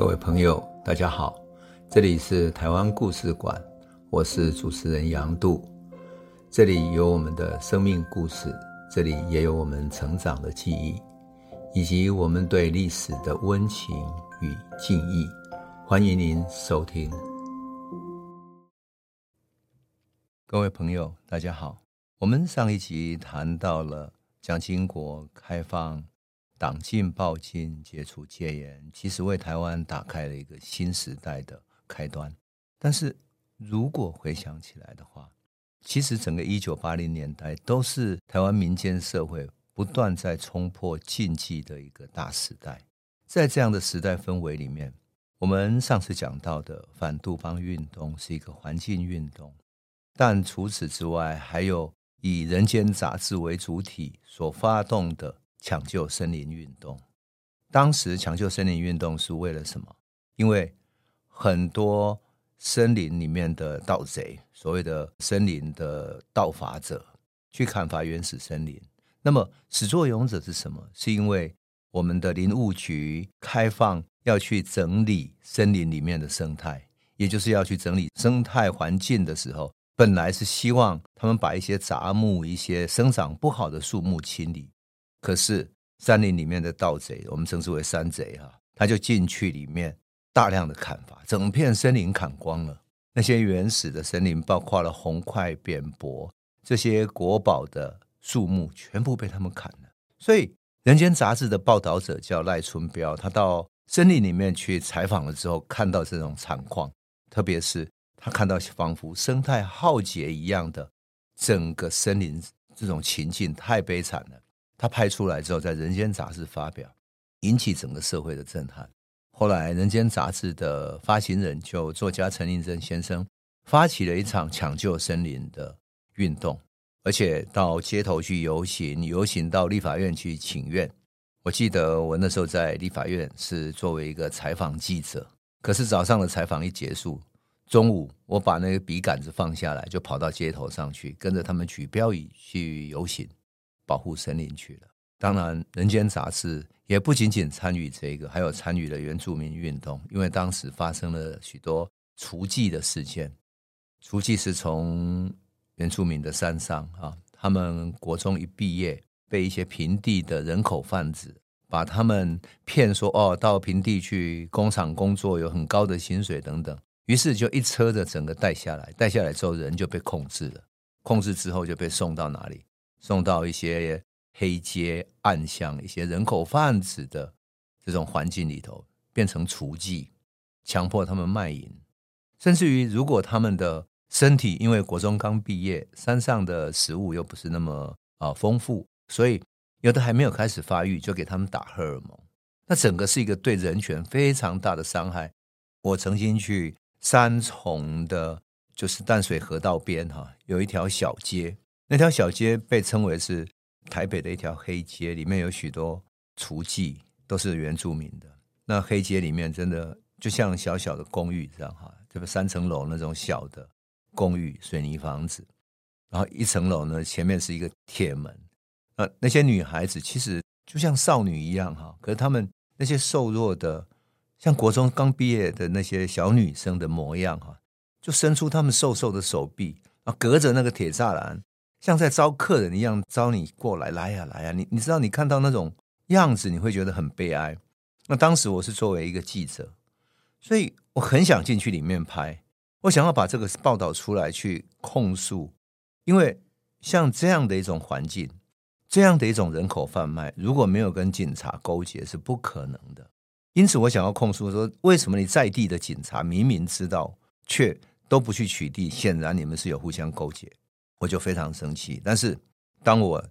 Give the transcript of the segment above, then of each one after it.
各位朋友，大家好，这里是台湾故事馆，我是主持人杨度，这里有我们的生命故事，这里也有我们成长的记忆，以及我们对历史的温情与敬意。欢迎您收听。各位朋友，大家好，我们上一集谈到了蒋经国开放。党禁、报禁、解除戒严，其实为台湾打开了一个新时代的开端。但是如果回想起来的话，其实整个一九八零年代都是台湾民间社会不断在冲破禁忌的一个大时代。在这样的时代氛围里面，我们上次讲到的反杜邦运动是一个环境运动，但除此之外，还有以《人间》杂志为主体所发动的。抢救森林运动，当时抢救森林运动是为了什么？因为很多森林里面的盗贼，所谓的森林的盗伐者，去砍伐原始森林。那么始作俑者是什么？是因为我们的林务局开放要去整理森林里面的生态，也就是要去整理生态环境的时候，本来是希望他们把一些杂木、一些生长不好的树木清理。可是山林里面的盗贼，我们称之为山贼哈，他就进去里面大量的砍伐，整片森林砍光了。那些原始的森林，包括了红桧、扁柏这些国宝的树木，全部被他们砍了。所以，《人间》杂志的报道者叫赖春标，他到森林里面去采访了之后，看到这种惨况，特别是他看到仿佛生态浩劫一样的整个森林这种情境，太悲惨了。他拍出来之后，在《人间》杂志发表，引起整个社会的震撼。后来，《人间》杂志的发行人就作家陈令真先生，发起了一场抢救森林的运动，而且到街头去游行，游行到立法院去请愿。我记得我那时候在立法院是作为一个采访记者，可是早上的采访一结束，中午我把那个笔杆子放下来，就跑到街头上去，跟着他们举标语去游行。保护森林去了。当然，《人间》杂志也不仅仅参与这个，还有参与了原住民运动。因为当时发生了许多除妓的事件，除妓是从原住民的山上啊，他们国中一毕业，被一些平地的人口贩子把他们骗说哦，到平地去工厂工作，有很高的薪水等等。于是就一车的整个带下来，带下来之后人就被控制了，控制之后就被送到哪里？送到一些黑街暗巷、一些人口贩子的这种环境里头，变成雏妓，强迫他们卖淫，甚至于如果他们的身体因为国中刚毕业，山上的食物又不是那么啊丰富，所以有的还没有开始发育，就给他们打荷尔蒙，那整个是一个对人权非常大的伤害。我曾经去三重的，就是淡水河道边哈，有一条小街。那条小街被称为是台北的一条黑街，里面有许多厨妓，都是原住民的。那黑街里面真的就像小小的公寓这样哈，这个三层楼那种小的公寓水泥房子，然后一层楼呢，前面是一个铁门。那那些女孩子其实就像少女一样哈，可是她们那些瘦弱的，像国中刚毕业的那些小女生的模样哈，就伸出她们瘦瘦的手臂啊，隔着那个铁栅栏。像在招客人一样招你过来，来呀来呀！你你知道，你看到那种样子，你会觉得很悲哀。那当时我是作为一个记者，所以我很想进去里面拍，我想要把这个报道出来去控诉，因为像这样的一种环境，这样的一种人口贩卖，如果没有跟警察勾结是不可能的。因此，我想要控诉说，为什么你在地的警察明明知道，却都不去取缔？显然你们是有互相勾结。我就非常生气，但是当我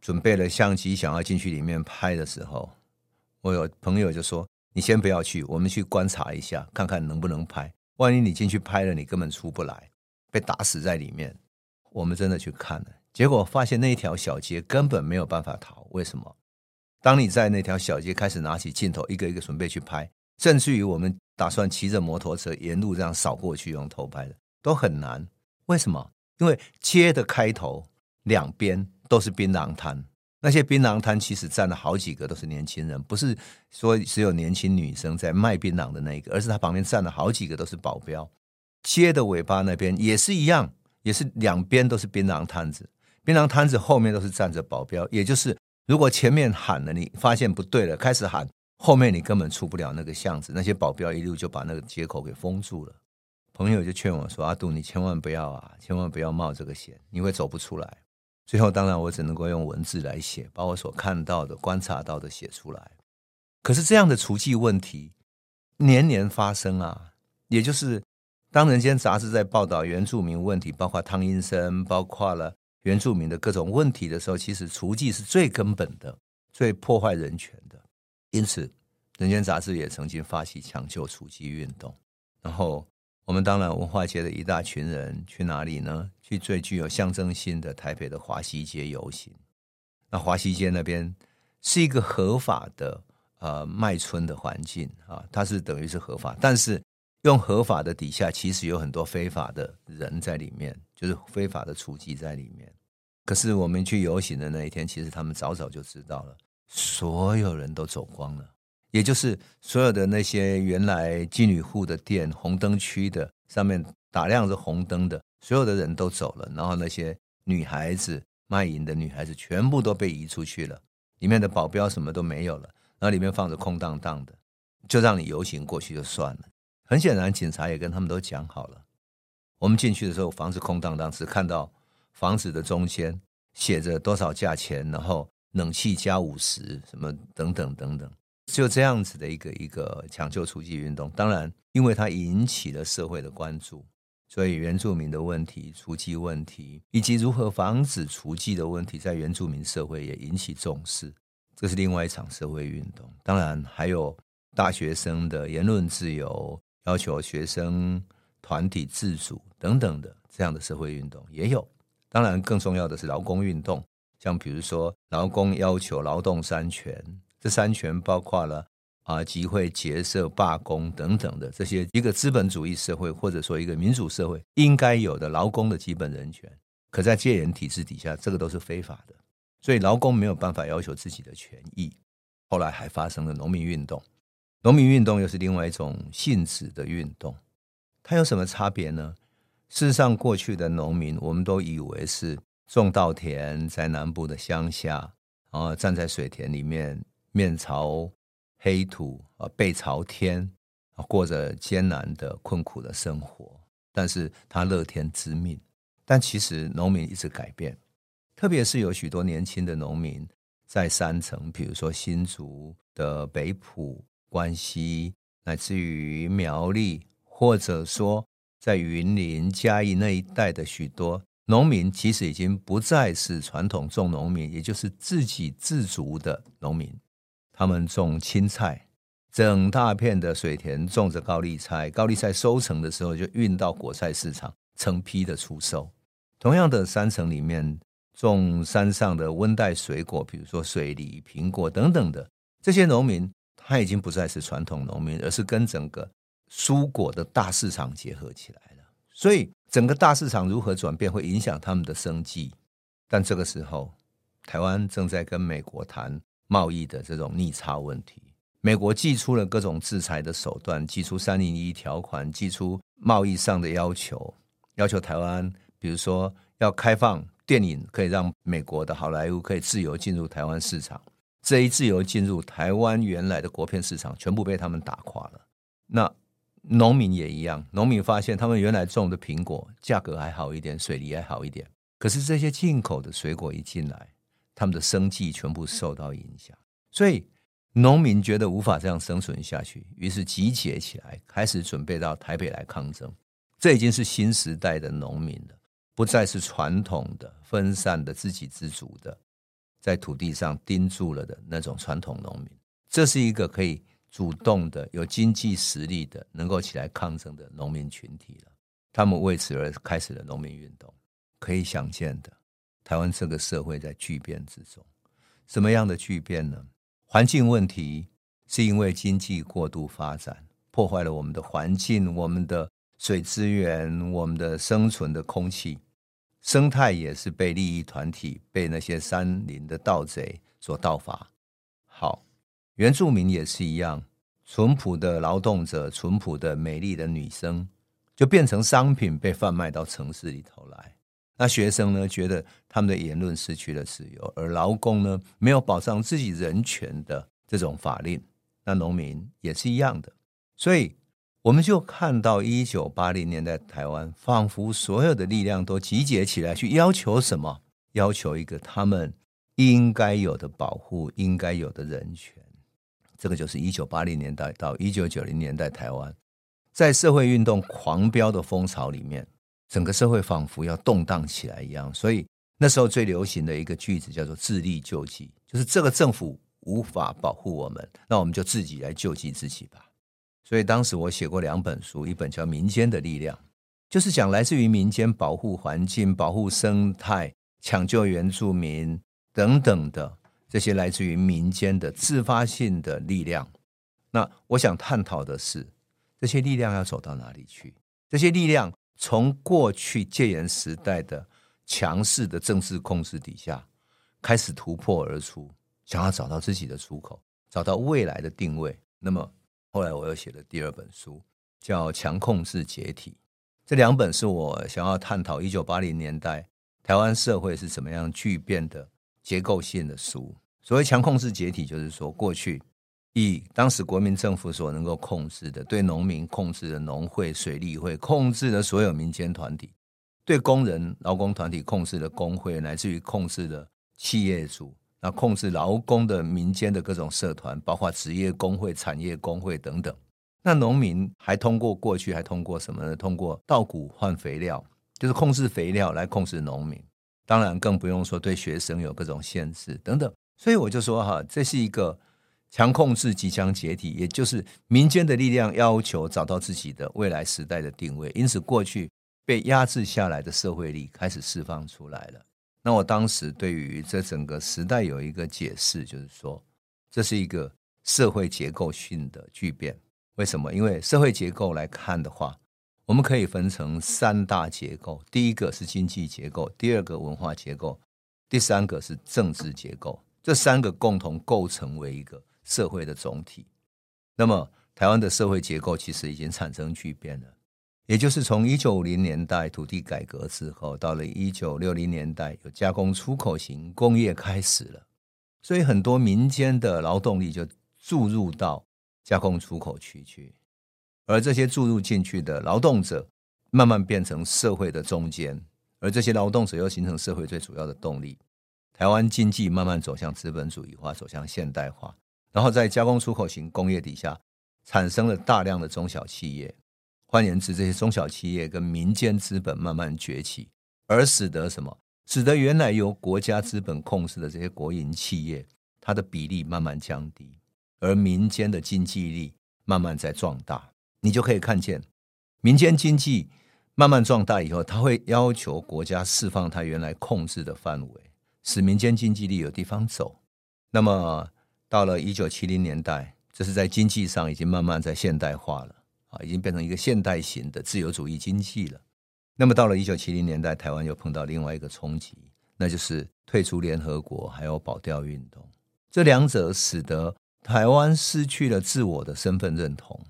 准备了相机想要进去里面拍的时候，我有朋友就说：“你先不要去，我们去观察一下，看看能不能拍。万一你进去拍了，你根本出不来，被打死在里面。”我们真的去看了，结果发现那一条小街根本没有办法逃。为什么？当你在那条小街开始拿起镜头，一个一个准备去拍，甚至于我们打算骑着摩托车沿路这样扫过去用偷拍的，都很难。为什么？因为街的开头两边都是槟榔摊，那些槟榔摊其实占了好几个都是年轻人，不是说只有年轻女生在卖槟榔的那一个，而是他旁边站了好几个都是保镖。街的尾巴那边也是一样，也是两边都是槟榔摊子，槟榔摊子后面都是站着保镖。也就是如果前面喊了，你发现不对了，开始喊，后面你根本出不了那个巷子，那些保镖一路就把那个街口给封住了。朋友就劝我说：“阿杜，你千万不要啊，千万不要冒这个险，你会走不出来。”最后，当然我只能够用文字来写，把我所看到的、观察到的写出来。可是这样的雏妓问题年年发生啊，也就是当《人间》杂志在报道原住民问题，包括汤阴森，包括了原住民的各种问题的时候，其实雏妓是最根本的、最破坏人权的。因此，《人间》杂志也曾经发起抢救雏妓运动，然后。我们当然文化界的一大群人去哪里呢？去最具有象征性的台北的华西街游行。那华西街那边是一个合法的呃卖春的环境啊，它是等于是合法，但是用合法的底下其实有很多非法的人在里面，就是非法的雏妓在里面。可是我们去游行的那一天，其实他们早早就知道了，所有人都走光了。也就是所有的那些原来妓女户的店、红灯区的上面打亮着红灯的，所有的人都走了，然后那些女孩子卖淫的女孩子全部都被移出去了，里面的保镖什么都没有了，然后里面放着空荡荡的，就让你游行过去就算了。很显然，警察也跟他们都讲好了。我们进去的时候，房子空荡荡，只看到房子的中间写着多少价钱，然后冷气加五十，什么等等等等。就这样子的一个一个抢救雏妓运动，当然，因为它引起了社会的关注，所以原住民的问题、雏妓问题，以及如何防止雏妓的问题，在原住民社会也引起重视。这是另外一场社会运动。当然，还有大学生的言论自由，要求学生团体自主等等的这样的社会运动也有。当然，更重要的是劳工运动，像比如说劳工要求劳动三权。这三权包括了啊，集会、结社、罢工等等的这些一个资本主义社会或者说一个民主社会应该有的劳工的基本人权，可在戒严体制底下，这个都是非法的，所以劳工没有办法要求自己的权益。后来还发生了农民运动，农民运动又是另外一种性质的运动，它有什么差别呢？事实上，过去的农民我们都以为是种稻田，在南部的乡下，然后站在水田里面。面朝黑土啊，背朝天啊，过着艰难的困苦的生活。但是他乐天知命。但其实农民一直改变，特别是有许多年轻的农民在山城，比如说新竹的北埔、关西，乃至于苗栗，或者说在云林、嘉义那一带的许多农民，其实已经不再是传统种农民，也就是自给自足的农民。他们种青菜，整大片的水田种着高丽菜，高丽菜收成的时候就运到果菜市场，成批的出售。同样的，山城里面种山上的温带水果，比如说水梨、苹果等等的，这些农民他已经不再是传统农民，而是跟整个蔬果的大市场结合起来了。所以，整个大市场如何转变，会影响他们的生计。但这个时候，台湾正在跟美国谈。贸易的这种逆差问题，美国祭出了各种制裁的手段，祭出三零一条款，祭出贸易上的要求，要求台湾，比如说要开放电影，可以让美国的好莱坞可以自由进入台湾市场。这一自由进入台湾原来的国片市场，全部被他们打垮了。那农民也一样，农民发现他们原来种的苹果价格还好一点，水梨还好一点，可是这些进口的水果一进来。他们的生计全部受到影响，所以农民觉得无法这样生存下去，于是集结起来，开始准备到台北来抗争。这已经是新时代的农民了，不再是传统的分散的自给自足的，在土地上盯住了的那种传统农民。这是一个可以主动的、有经济实力的、能够起来抗争的农民群体了。他们为此而开始了农民运动，可以想见的。台湾这个社会在巨变之中，什么样的巨变呢？环境问题是因为经济过度发展，破坏了我们的环境、我们的水资源、我们的生存的空气，生态也是被利益团体、被那些山林的盗贼所盗伐。好，原住民也是一样，淳朴的劳动者、淳朴的美丽的女生，就变成商品被贩卖到城市里头来。那学生呢，觉得他们的言论失去了自由，而劳工呢，没有保障自己人权的这种法令。那农民也是一样的，所以我们就看到一九八零年代台湾，仿佛所有的力量都集结起来，去要求什么？要求一个他们应该有的保护，应该有的人权。这个就是一九八零年代到一九九零年代台湾，在社会运动狂飙的风潮里面。整个社会仿佛要动荡起来一样，所以那时候最流行的一个句子叫做“自力救济”，就是这个政府无法保护我们，那我们就自己来救济自己吧。所以当时我写过两本书，一本叫《民间的力量》，就是讲来自于民间保护环境、保护生态、抢救原住民等等的这些来自于民间的自发性的力量。那我想探讨的是，这些力量要走到哪里去？这些力量。从过去戒严时代的强势的政治控制底下，开始突破而出，想要找到自己的出口，找到未来的定位。那么后来我又写了第二本书，叫《强控制解体》。这两本是我想要探讨一九八零年代台湾社会是怎么样巨变的结构性的书。所谓强控制解体，就是说过去。以当时国民政府所能够控制的，对农民控制的农会、水利会，控制的所有民间团体，对工人劳工团体控制的工会，乃至于控制的企业主，那控制劳工的民间的各种社团，包括职业工会、产业工会等等。那农民还通过过去还通过什么呢？通过稻谷换肥料，就是控制肥料来控制农民。当然更不用说对学生有各种限制等等。所以我就说哈，这是一个。强控制即将解体，也就是民间的力量要求找到自己的未来时代的定位，因此过去被压制下来的社会力开始释放出来了。那我当时对于这整个时代有一个解释，就是说这是一个社会结构性的巨变。为什么？因为社会结构来看的话，我们可以分成三大结构：第一个是经济结构，第二个文化结构，第三个是政治结构。这三个共同构成为一个。社会的总体，那么台湾的社会结构其实已经产生巨变了，也就是从一九五零年代土地改革之后，到了一九六零年代有加工出口型工业开始了，所以很多民间的劳动力就注入到加工出口区去，而这些注入进去的劳动者慢慢变成社会的中间，而这些劳动者又形成社会最主要的动力，台湾经济慢慢走向资本主义化，走向现代化。然后在加工出口型工业底下，产生了大量的中小企业。换言之，这些中小企业跟民间资本慢慢崛起，而使得什么？使得原来由国家资本控制的这些国营企业，它的比例慢慢降低，而民间的经济力慢慢在壮大。你就可以看见，民间经济慢慢壮大以后，它会要求国家释放它原来控制的范围，使民间经济力有地方走。那么。到了一九七零年代，这是在经济上已经慢慢在现代化了啊，已经变成一个现代型的自由主义经济了。那么到了一九七零年代，台湾又碰到另外一个冲击，那就是退出联合国，还有保钓运动。这两者使得台湾失去了自我的身份认同，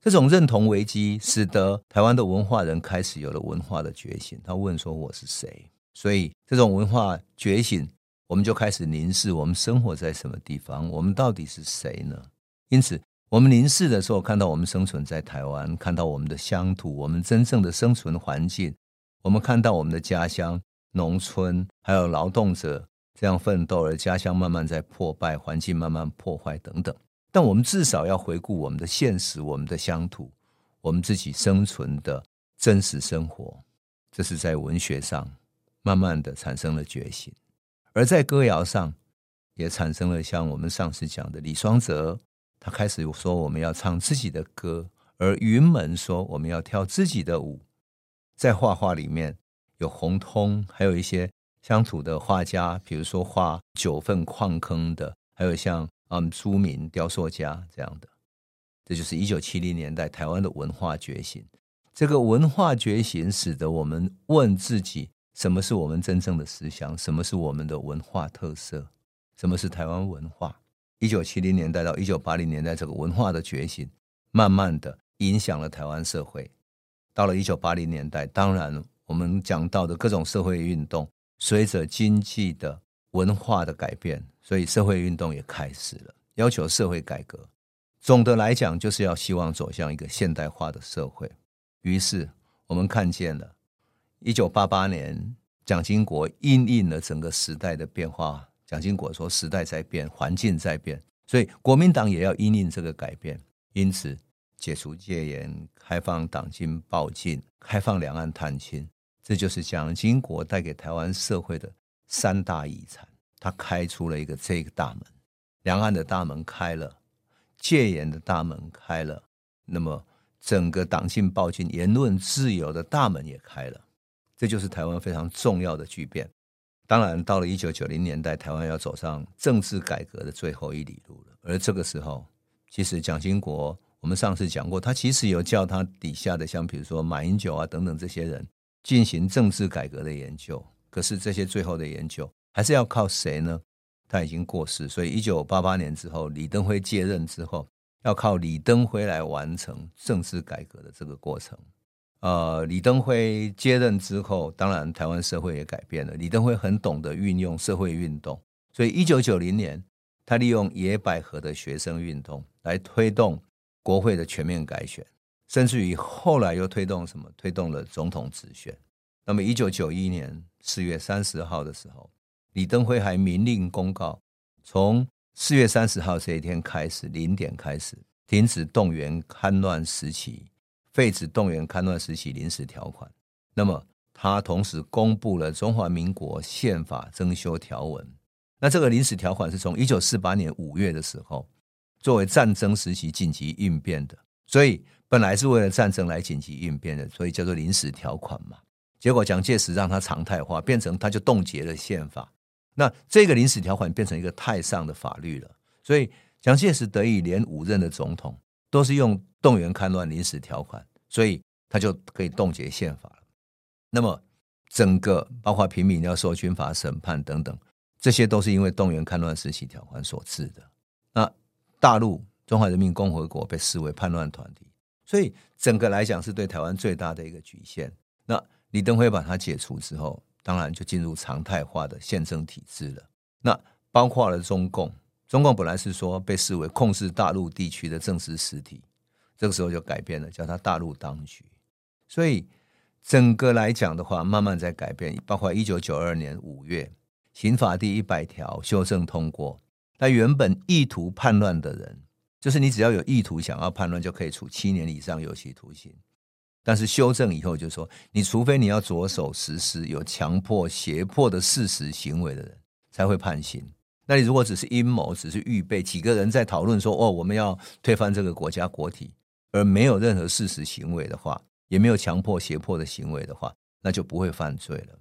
这种认同危机使得台湾的文化人开始有了文化的觉醒。他问说：“我是谁？”所以这种文化觉醒。我们就开始凝视我们生活在什么地方，我们到底是谁呢？因此，我们凝视的时候，看到我们生存在台湾，看到我们的乡土，我们真正的生存环境，我们看到我们的家乡、农村，还有劳动者这样奋斗，而家乡慢慢在破败，环境慢慢破坏等等。但我们至少要回顾我们的现实，我们的乡土，我们自己生存的真实生活，这是在文学上慢慢的产生了觉醒。而在歌谣上，也产生了像我们上次讲的李双泽，他开始说我们要唱自己的歌，而云门说我们要跳自己的舞。在画画里面有洪通，还有一些乡土的画家，比如说画九份矿坑的，还有像嗯朱明雕塑家这样的。这就是一九七零年代台湾的文化觉醒。这个文化觉醒使得我们问自己。什么是我们真正的思想？什么是我们的文化特色？什么是台湾文化？一九七零年代到一九八零年代，这个文化的觉醒，慢慢的影响了台湾社会。到了一九八零年代，当然我们讲到的各种社会运动，随着经济的、文化的改变，所以社会运动也开始了，要求社会改革。总的来讲，就是要希望走向一个现代化的社会。于是，我们看见了。一九八八年，蒋经国因应了整个时代的变化。蒋经国说：“时代在变，环境在变，所以国民党也要因应这个改变。因此，解除戒严、开放党禁报禁、开放两岸探亲，这就是蒋经国带给台湾社会的三大遗产。他开出了一个这个大门，两岸的大门开了，戒严的大门开了，那么整个党禁报禁、言论自由的大门也开了。”这就是台湾非常重要的巨变。当然，到了一九九零年代，台湾要走上政治改革的最后一里路了。而这个时候，其实蒋经国，我们上次讲过，他其实有叫他底下的，像比如说马英九啊等等这些人进行政治改革的研究。可是这些最后的研究还是要靠谁呢？他已经过世，所以一九八八年之后，李登辉接任之后，要靠李登辉来完成政治改革的这个过程。呃，李登辉接任之后，当然台湾社会也改变了。李登辉很懂得运用社会运动，所以一九九零年，他利用野百合的学生运动来推动国会的全面改选，甚至于后来又推动什么？推动了总统直选。那么一九九一年四月三十号的时候，李登辉还明令公告，从四月三十号这一天开始零点开始停止动员戡乱时期。废止动员戡乱时期临时条款，那么他同时公布了中华民国宪法增修条文。那这个临时条款是从一九四八年五月的时候，作为战争时期紧急应变的，所以本来是为了战争来紧急应变的，所以叫做临时条款嘛。结果蒋介石让他常态化，变成他就冻结了宪法。那这个临时条款变成一个太上的法律了，所以蒋介石得以连五任的总统都是用。动员戡乱临时条款，所以他就可以冻结宪法了。那么，整个包括平民要受军法审判等等，这些都是因为动员戡乱时期条款所致的。那大陆中华人民共和国被视为叛乱团体，所以整个来讲是对台湾最大的一个局限。那李登辉把它解除之后，当然就进入常态化的宪政体制了。那包括了中共，中共本来是说被视为控制大陆地区的政治实体。这个时候就改变了，叫他大陆当局。所以整个来讲的话，慢慢在改变。包括一九九二年五月，刑法第一百条修正通过，那原本意图叛乱的人，就是你只要有意图想要叛乱，就可以处七年以上有期徒刑。但是修正以后就说，你除非你要着手实施有强迫、胁迫的事实行为的人，才会判刑。那你如果只是阴谋，只是预备，几个人在讨论说，哦，我们要推翻这个国家国体。而没有任何事实行为的话，也没有强迫胁迫的行为的话，那就不会犯罪了。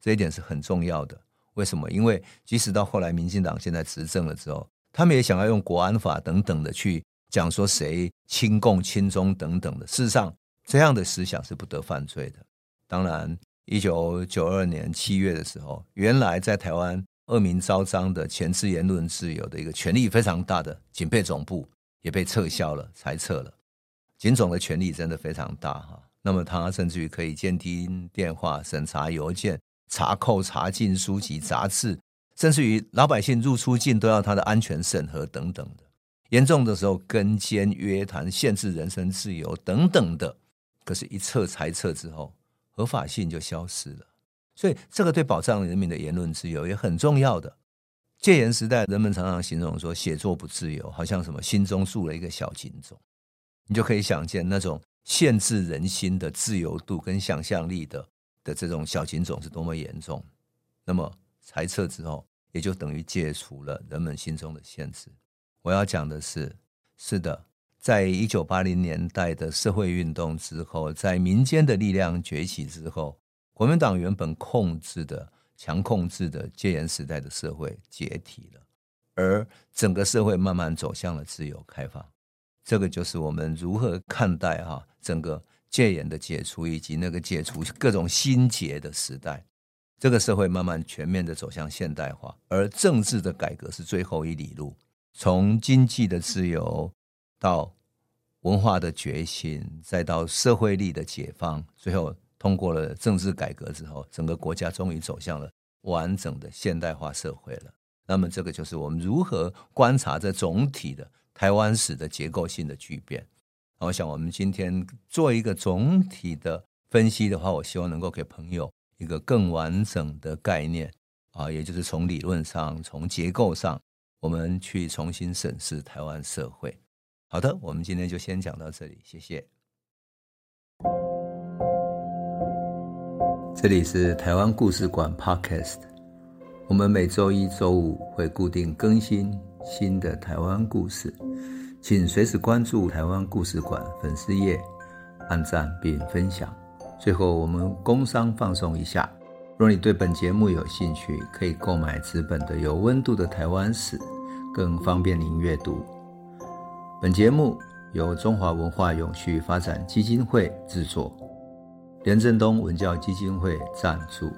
这一点是很重要的。为什么？因为即使到后来民进党现在执政了之后，他们也想要用国安法等等的去讲说谁亲共亲中等等的。事实上，这样的思想是不得犯罪的。当然，一九九二年七月的时候，原来在台湾恶名昭彰的钳制言论自由的一个权力非常大的警备总部也被撤销了，裁撤了。警总的权力真的非常大哈，那么他甚至于可以监听电话、审查邮件、查扣、查禁书籍、杂志，甚至于老百姓入出境都要他的安全审核等等的。严重的时候跟监、约谈、限制人身自由等等的。可是，一撤裁撤之后，合法性就消失了。所以，这个对保障人民的言论自由也很重要的。戒严时代，人们常常形容说，写作不自由，好像什么心中住了一个小警总。你就可以想见那种限制人心的自由度跟想象力的的这种小警种是多么严重。那么裁撤之后，也就等于解除了人们心中的限制。我要讲的是，是的，在一九八零年代的社会运动之后，在民间的力量崛起之后，国民党原本控制的强控制的戒严时代的社会解体了，而整个社会慢慢走向了自由开放。这个就是我们如何看待哈整个戒严的解除，以及那个解除各种心结的时代。这个社会慢慢全面的走向现代化，而政治的改革是最后一里路。从经济的自由到文化的觉醒，再到社会力的解放，最后通过了政治改革之后，整个国家终于走向了完整的现代化社会了。那么，这个就是我们如何观察这总体的台湾史的结构性的巨变。我想，我们今天做一个总体的分析的话，我希望能够给朋友一个更完整的概念啊，也就是从理论上、从结构上。我们去重新审视台湾社会。好的，我们今天就先讲到这里，谢谢。这里是台湾故事馆 Podcast，我们每周一、周五会固定更新新的台湾故事，请随时关注台湾故事馆粉丝页，按赞并分享。最后，我们工商放松一下。若你对本节目有兴趣，可以购买纸本的《有温度的台湾史》，更方便您阅读。本节目由中华文化永续发展基金会制作，连振东文教基金会赞助。